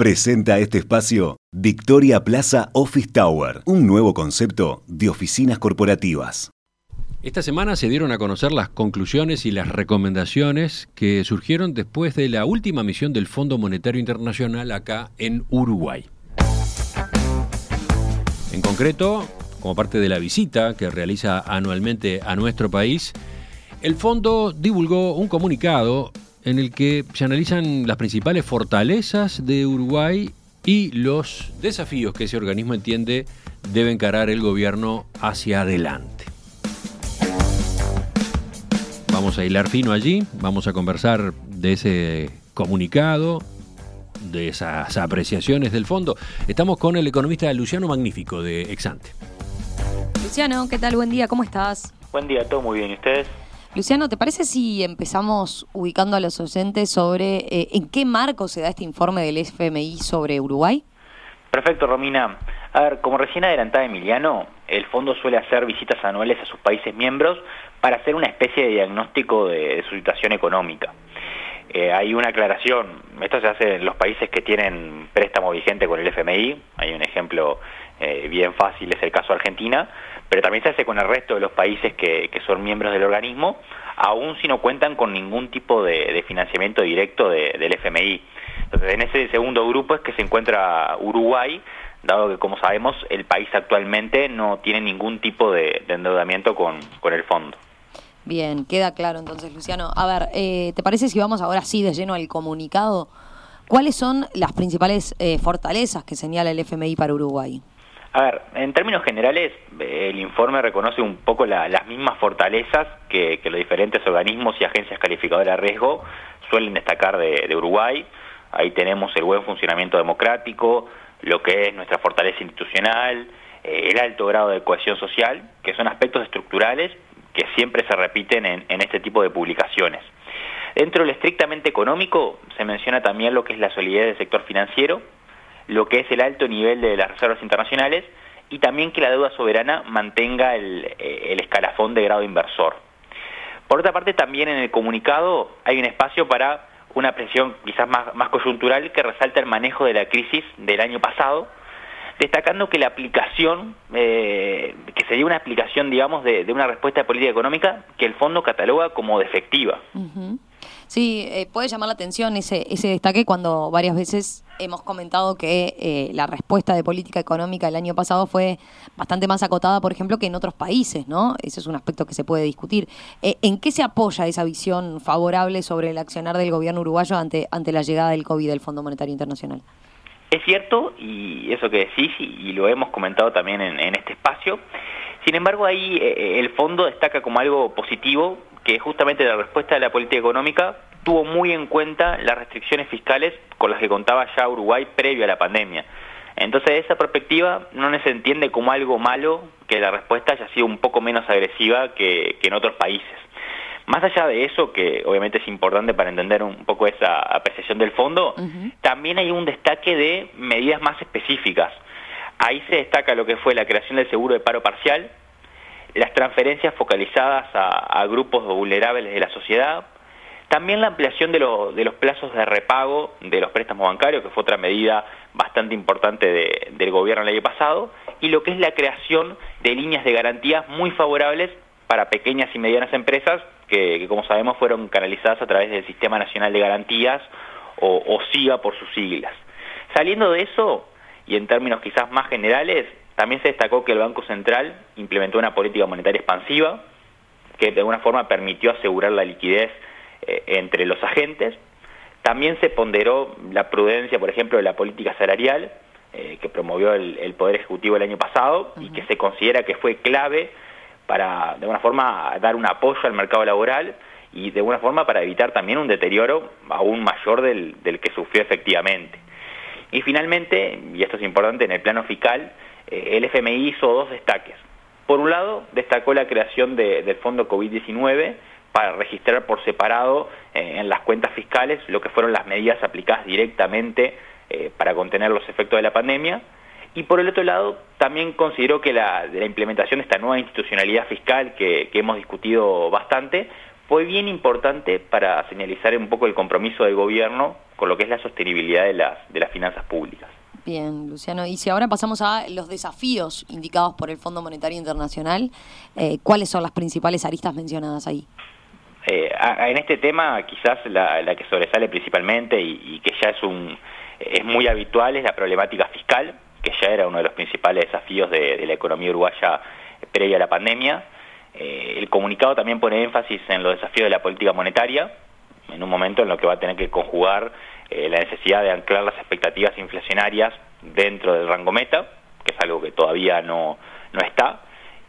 Presenta este espacio Victoria Plaza Office Tower, un nuevo concepto de oficinas corporativas. Esta semana se dieron a conocer las conclusiones y las recomendaciones que surgieron después de la última misión del Fondo Monetario Internacional acá en Uruguay. En concreto, como parte de la visita que realiza anualmente a nuestro país, el fondo divulgó un comunicado en el que se analizan las principales fortalezas de Uruguay y los desafíos que ese organismo entiende debe encarar el gobierno hacia adelante. Vamos a hilar fino allí, vamos a conversar de ese comunicado, de esas apreciaciones del fondo. Estamos con el economista Luciano Magnífico de Exante. Luciano, ¿qué tal? Buen día, ¿cómo estás? Buen día, todo muy bien. ¿Y ustedes? Luciano, ¿te parece si empezamos ubicando a los oyentes sobre eh, en qué marco se da este informe del FMI sobre Uruguay? Perfecto, Romina. A ver, como recién adelantaba Emiliano, el fondo suele hacer visitas anuales a sus países miembros para hacer una especie de diagnóstico de, su situación económica. Eh, hay una aclaración, esto se hace en los países que tienen préstamo vigente con el FMI, hay un ejemplo eh, bien fácil, es el caso de Argentina, pero también se hace con el resto de los países que, son miembros del organismo, aún si no cuentan con ningún tipo de, financiamiento directo del FMI. Entonces, en ese segundo grupo es que se encuentra Uruguay, dado que, como sabemos, el país actualmente no tiene ningún tipo de, endeudamiento con, el fondo. Bien, queda claro entonces, Luciano. A ver, eh, ¿te parece si vamos ahora sí de lleno al comunicado? ¿Cuáles son las principales eh, fortalezas que señala el FMI para Uruguay? A ver, en términos generales, el informe reconoce un poco las mismas fortalezas que, los diferentes organismos y agencias calificadoras de riesgo suelen destacar de, Uruguay. Ahí tenemos el buen funcionamiento democrático, lo que es nuestra fortaleza institucional, eh, el alto grado de cohesión social, que son aspectos estructurales que siempre se repiten en, en este tipo de publicaciones. Dentro del estrictamente económico se menciona también lo que es la solidez del sector financiero, lo que es el alto nivel de las reservas internacionales y también que la deuda soberana mantenga el, eh, escalafón de grado inversor. Por otra parte, también en el comunicado hay un espacio para una presión quizás más, coyuntural que resalta el manejo de la crisis del año pasado, destacando que la aplicación, eh, que sería una aplicación, digamos, de, una respuesta de política económica que el fondo cataloga como defectiva. Sí, eh, puede llamar la atención ese, ese destaque cuando varias veces hemos comentado que eh, la respuesta de política económica el año pasado fue bastante más acotada, por ejemplo, que en otros países, ¿no? Ese es un aspecto que se puede discutir. Eh, ¿En qué se apoya esa visión favorable sobre el accionar del gobierno uruguayo ante, ante la llegada del COVID del Fondo Monetario Internacional? Es cierto, y eso que decís, y, lo hemos comentado también en, en este espacio, sin embargo, ahí el fondo destaca como algo positivo que justamente la respuesta de la política económica tuvo muy en cuenta las restricciones fiscales con las que contaba ya Uruguay previo a la pandemia. Entonces, de esa perspectiva, no se entiende como algo malo que la respuesta haya sido un poco menos agresiva que, en otros países. Más allá de eso, que obviamente es importante para entender un poco esa apreciación del fondo, también hay un destaque de medidas más específicas. Ahí se destaca lo que fue la creación del seguro de paro parcial, las transferencias focalizadas a, grupos vulnerables de la sociedad, también la ampliación de, los plazos de repago de los préstamos bancarios, que fue otra medida bastante importante del gobierno el año pasado, y lo que es la creación de líneas de garantías muy favorables para pequeñas y medianas empresas, que, como sabemos fueron canalizadas a través del Sistema Nacional de Garantías, o, o SIGA por sus siglas. Saliendo de eso, y en términos quizás más generales, también se destacó que el Banco Central implementó una política monetaria expansiva que de alguna forma permitió asegurar la liquidez eh, entre los agentes. También se ponderó la prudencia, por ejemplo, de la política salarial eh, que promovió el, Poder Ejecutivo el año pasado y que se considera que fue clave para, de alguna forma, dar un apoyo al mercado laboral y de alguna forma para evitar también un deterioro aún mayor del, que sufrió efectivamente. Y finalmente, y esto es importante, en el plano fiscal, eh, el FMI hizo dos destaques. Por un lado, destacó la creación del fondo COVID-19 para registrar por separado eh, en las cuentas fiscales lo que fueron las medidas aplicadas directamente eh, para contener los efectos de la pandemia. Y por el otro lado, también consideró que la, implementación de esta nueva institucionalidad fiscal que, hemos discutido bastante fue bien importante para señalizar un poco el compromiso del gobierno con lo que es la sostenibilidad de las, de las finanzas públicas. Bien, Luciano. Y si ahora pasamos a los desafíos indicados por el Fondo Monetario Internacional, eh, ¿cuáles son las principales aristas mencionadas ahí? Eh, en este tema quizás la, que sobresale principalmente y, que ya es, un, es muy habitual es la problemática fiscal, que ya era uno de los principales desafíos de la economía uruguaya previa a la pandemia. Eh, el comunicado también pone énfasis en los desafíos de la política monetaria, en un momento en lo que va a tener que conjugar eh, la necesidad de anclar las expectativas inflacionarias dentro del rango meta, que es algo que todavía no, no está,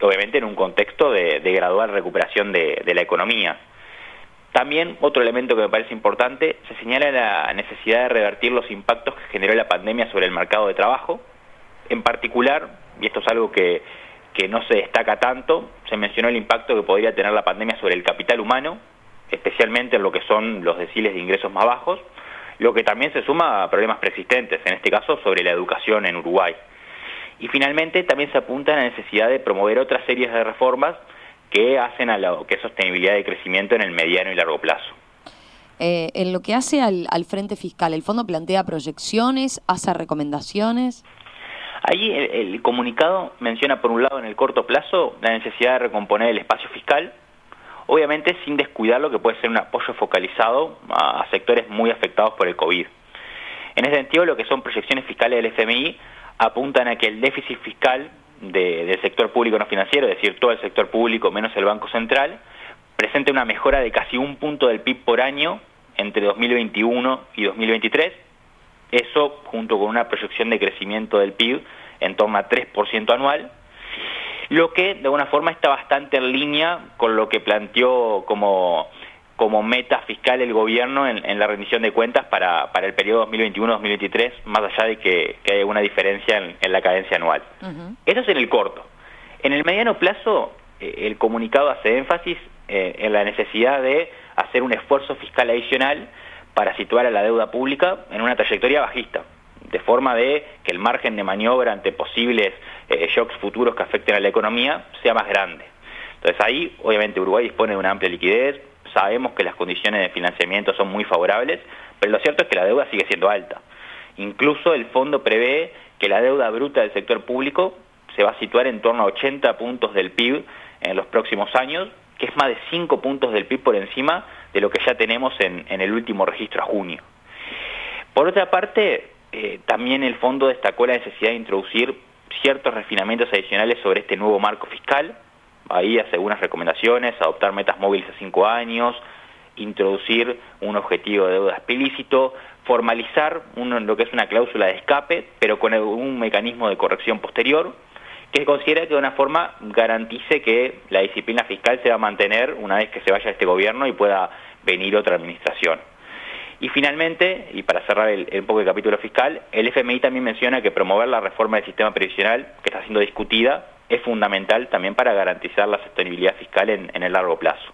obviamente en un contexto de, gradual recuperación de, de la economía. También otro elemento que me parece importante, se señala la necesidad de revertir los impactos que generó la pandemia sobre el mercado de trabajo, en particular, y esto es algo que, que no se destaca tanto, se mencionó el impacto que podría tener la pandemia sobre el capital humano, especialmente en lo que son los deciles de ingresos más bajos, lo que también se suma a problemas preexistentes, en este caso sobre la educación en Uruguay. Y finalmente también se apunta a la necesidad de promover otras series de reformas que hacen a lo que es sostenibilidad de crecimiento en el mediano y largo plazo. Eh, en lo que hace al, al frente fiscal, ¿el fondo plantea proyecciones, hace recomendaciones? Ahí el, comunicado menciona por un lado en el corto plazo la necesidad de recomponer el espacio fiscal, obviamente sin descuidar lo que puede ser un apoyo focalizado a, sectores muy afectados por el COVID. En ese sentido, lo que son proyecciones fiscales del FMI apuntan a que el déficit fiscal del sector público no financiero, es decir, todo el sector público menos el Banco Central, presente una mejora de casi un punto del PIB por año entre 2021 y 2023, eso junto con una proyección de crecimiento del PIB en torno a 3% anual, lo que de alguna forma está bastante en línea con lo que planteó como, como meta fiscal el gobierno en, la rendición de cuentas para, para el periodo 2021-2023, más allá de que, que, hay alguna diferencia en, la cadencia anual. Eso es en el corto. En el mediano plazo, eh, el comunicado hace énfasis eh, en la necesidad de hacer un esfuerzo fiscal adicional para situar a la deuda pública en una trayectoria bajista, de forma de que el margen de maniobra ante posibles eh, shocks futuros que afecten a la economía sea más grande. Entonces ahí, obviamente, Uruguay dispone de una amplia liquidez, sabemos que las condiciones de financiamiento son muy favorables, pero lo cierto es que la deuda sigue siendo alta. Incluso el fondo prevé que la deuda bruta del sector público se va a situar en torno a 80 puntos del PIB en los próximos años, que es más de 5 puntos del PIB por encima de lo que ya tenemos en, el último registro a junio. Por otra parte, eh, también el fondo destacó la necesidad de introducir ciertos refinamientos adicionales sobre este nuevo marco fiscal. Ahí hace algunas recomendaciones, adoptar metas móviles a cinco años, introducir un objetivo de deuda explícito, formalizar lo que es una cláusula de escape, pero con un mecanismo de corrección posterior, que considera que de una forma garantice que la disciplina fiscal se va a mantener una vez que se vaya este gobierno y pueda venir otra administración. Y finalmente, y para cerrar el, poco el capítulo fiscal, el FMI también menciona que promover la reforma del sistema previsional, que está siendo discutida, es fundamental también para garantizar la sostenibilidad fiscal en el largo plazo.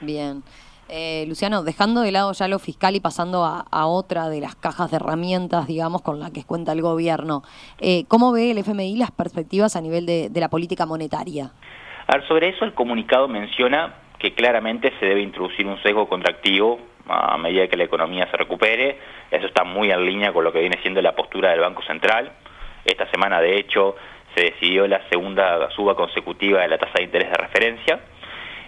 Bien. Eh, Luciano, dejando de lado ya lo fiscal y pasando a, otra de las cajas de herramientas, digamos, con la que cuenta el gobierno, eh, ¿cómo ve el FMI las perspectivas a nivel de, la política monetaria? A ver, sobre eso el comunicado menciona que claramente se debe introducir un sesgo contractivo a medida que la economía se recupere. Eso está muy en línea con lo que viene siendo la postura del Banco Central. Esta semana, de hecho, se decidió la segunda suba consecutiva de la tasa de interés de referencia.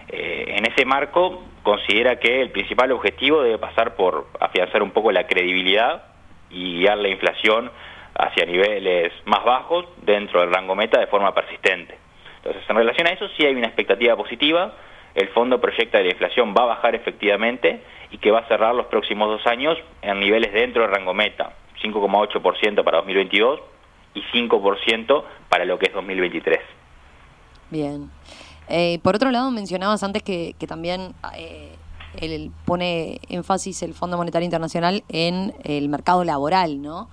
Eh, en ese marco, considera que el principal objetivo debe pasar por afianzar un poco la credibilidad y guiar la inflación hacia niveles más bajos dentro del rango meta de forma persistente. Entonces, en relación a eso, sí hay una expectativa positiva. El fondo proyecta que la inflación va a bajar efectivamente y que va a cerrar los próximos dos años en niveles dentro del rango meta, 5,8% para 2022 y 5% para lo que es 2023. Bien. Eh, por otro lado, mencionabas antes que, también eh, pone énfasis el Fondo Monetario Internacional en el mercado laboral, ¿no?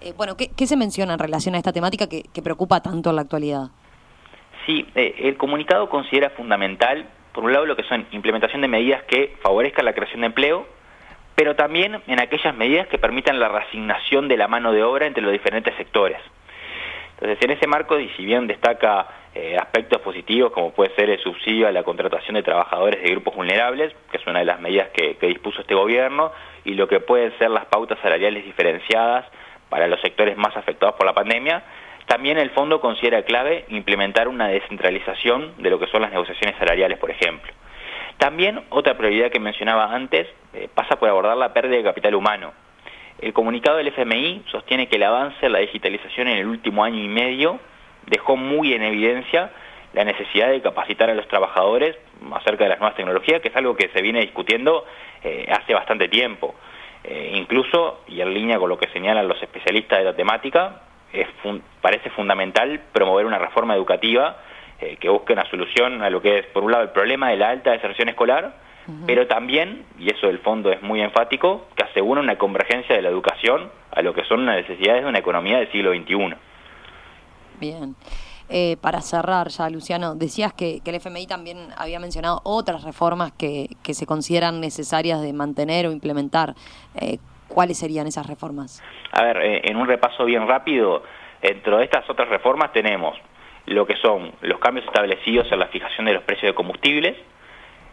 Eh, bueno, ¿qué, se menciona en relación a esta temática que, preocupa tanto en la actualidad? Sí, el comunicado considera fundamental, por un lado, lo que son implementación de medidas que favorezcan la creación de empleo, pero también en aquellas medidas que permitan la reasignación de la mano de obra entre los diferentes sectores. Entonces, en ese marco, y si bien destaca eh, aspectos positivos como puede ser el subsidio a la contratación de trabajadores de grupos vulnerables, que es una de las medidas que, dispuso este gobierno, y lo que pueden ser las pautas salariales diferenciadas para los sectores más afectados por la pandemia, también el fondo considera clave implementar una descentralización de lo que son las negociaciones salariales, por ejemplo. También otra prioridad que mencionaba antes eh, pasa por abordar la pérdida de capital humano. El comunicado del FMI sostiene que el avance en la digitalización en el último año y medio dejó muy en evidencia la necesidad de capacitar a los trabajadores acerca de las nuevas tecnologías, que es algo que se viene discutiendo eh, hace bastante tiempo. Eh, incluso, y en línea con lo que señalan los especialistas de la temática, parece fundamental promover una reforma educativa eh, que busque una solución a lo que es, por un lado, el problema de la alta deserción escolar, pero también, y eso del fondo es muy enfático, que asegura una convergencia de la educación a lo que son las necesidades de una economía del siglo XXI. Bien. Eh, para cerrar ya, Luciano, decías que, el FMI también había mencionado otras reformas que, se consideran necesarias de mantener o implementar. Eh, ¿Cuáles serían esas reformas? A ver, eh, en un repaso bien rápido, dentro de estas otras reformas tenemos lo que son los cambios establecidos en la fijación de los precios de combustibles,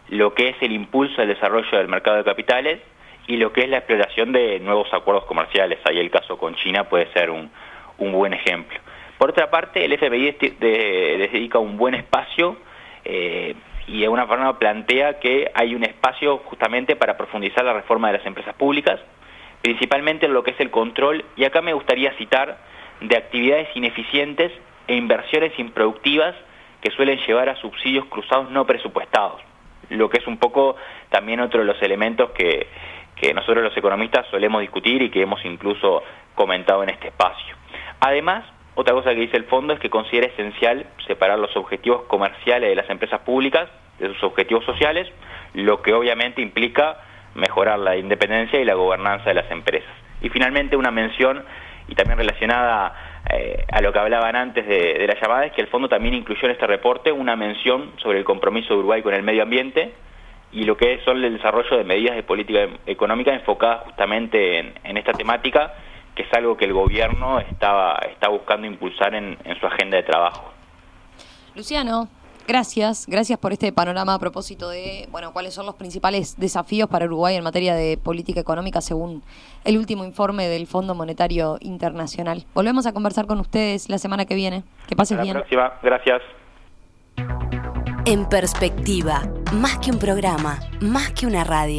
lo que es el impulso al desarrollo del mercado de capitales y lo que es la exploración de nuevos acuerdos comerciales. Ahí el caso con China puede ser un, buen ejemplo. Por otra parte, el FBI dedica un buen espacio eh, y de alguna forma plantea que hay un espacio justamente para profundizar la reforma de las empresas públicas, principalmente en lo que es el control, y acá me gustaría citar, de actividades ineficientes e inversiones improductivas que suelen llevar a subsidios cruzados no presupuestados, lo que es un poco también otro de los elementos que nosotros los economistas solemos discutir y que hemos incluso comentado en este espacio. Además, otra cosa que dice el fondo es que considera esencial separar los objetivos comerciales de las empresas públicas de sus objetivos sociales, lo que obviamente implica mejorar la independencia y la gobernanza de las empresas. Y finalmente una mención, y también relacionada eh, a lo que hablaban antes de, la llamada, es que el fondo también incluyó en este reporte una mención sobre el compromiso de Uruguay con el medio ambiente y lo que son el desarrollo de medidas de política económica enfocadas justamente en, esta temática, que es algo que el gobierno estaba, está buscando impulsar en su agenda de trabajo. Luciano, Gracias, gracias por este panorama a propósito de, bueno, cuáles son los principales desafíos para Uruguay en materia de política económica según el último informe del Fondo Monetario Internacional. Volvemos a conversar con ustedes la semana que viene. Que pases bien. La próxima, gracias. En perspectiva, más que un programa, más que una radio.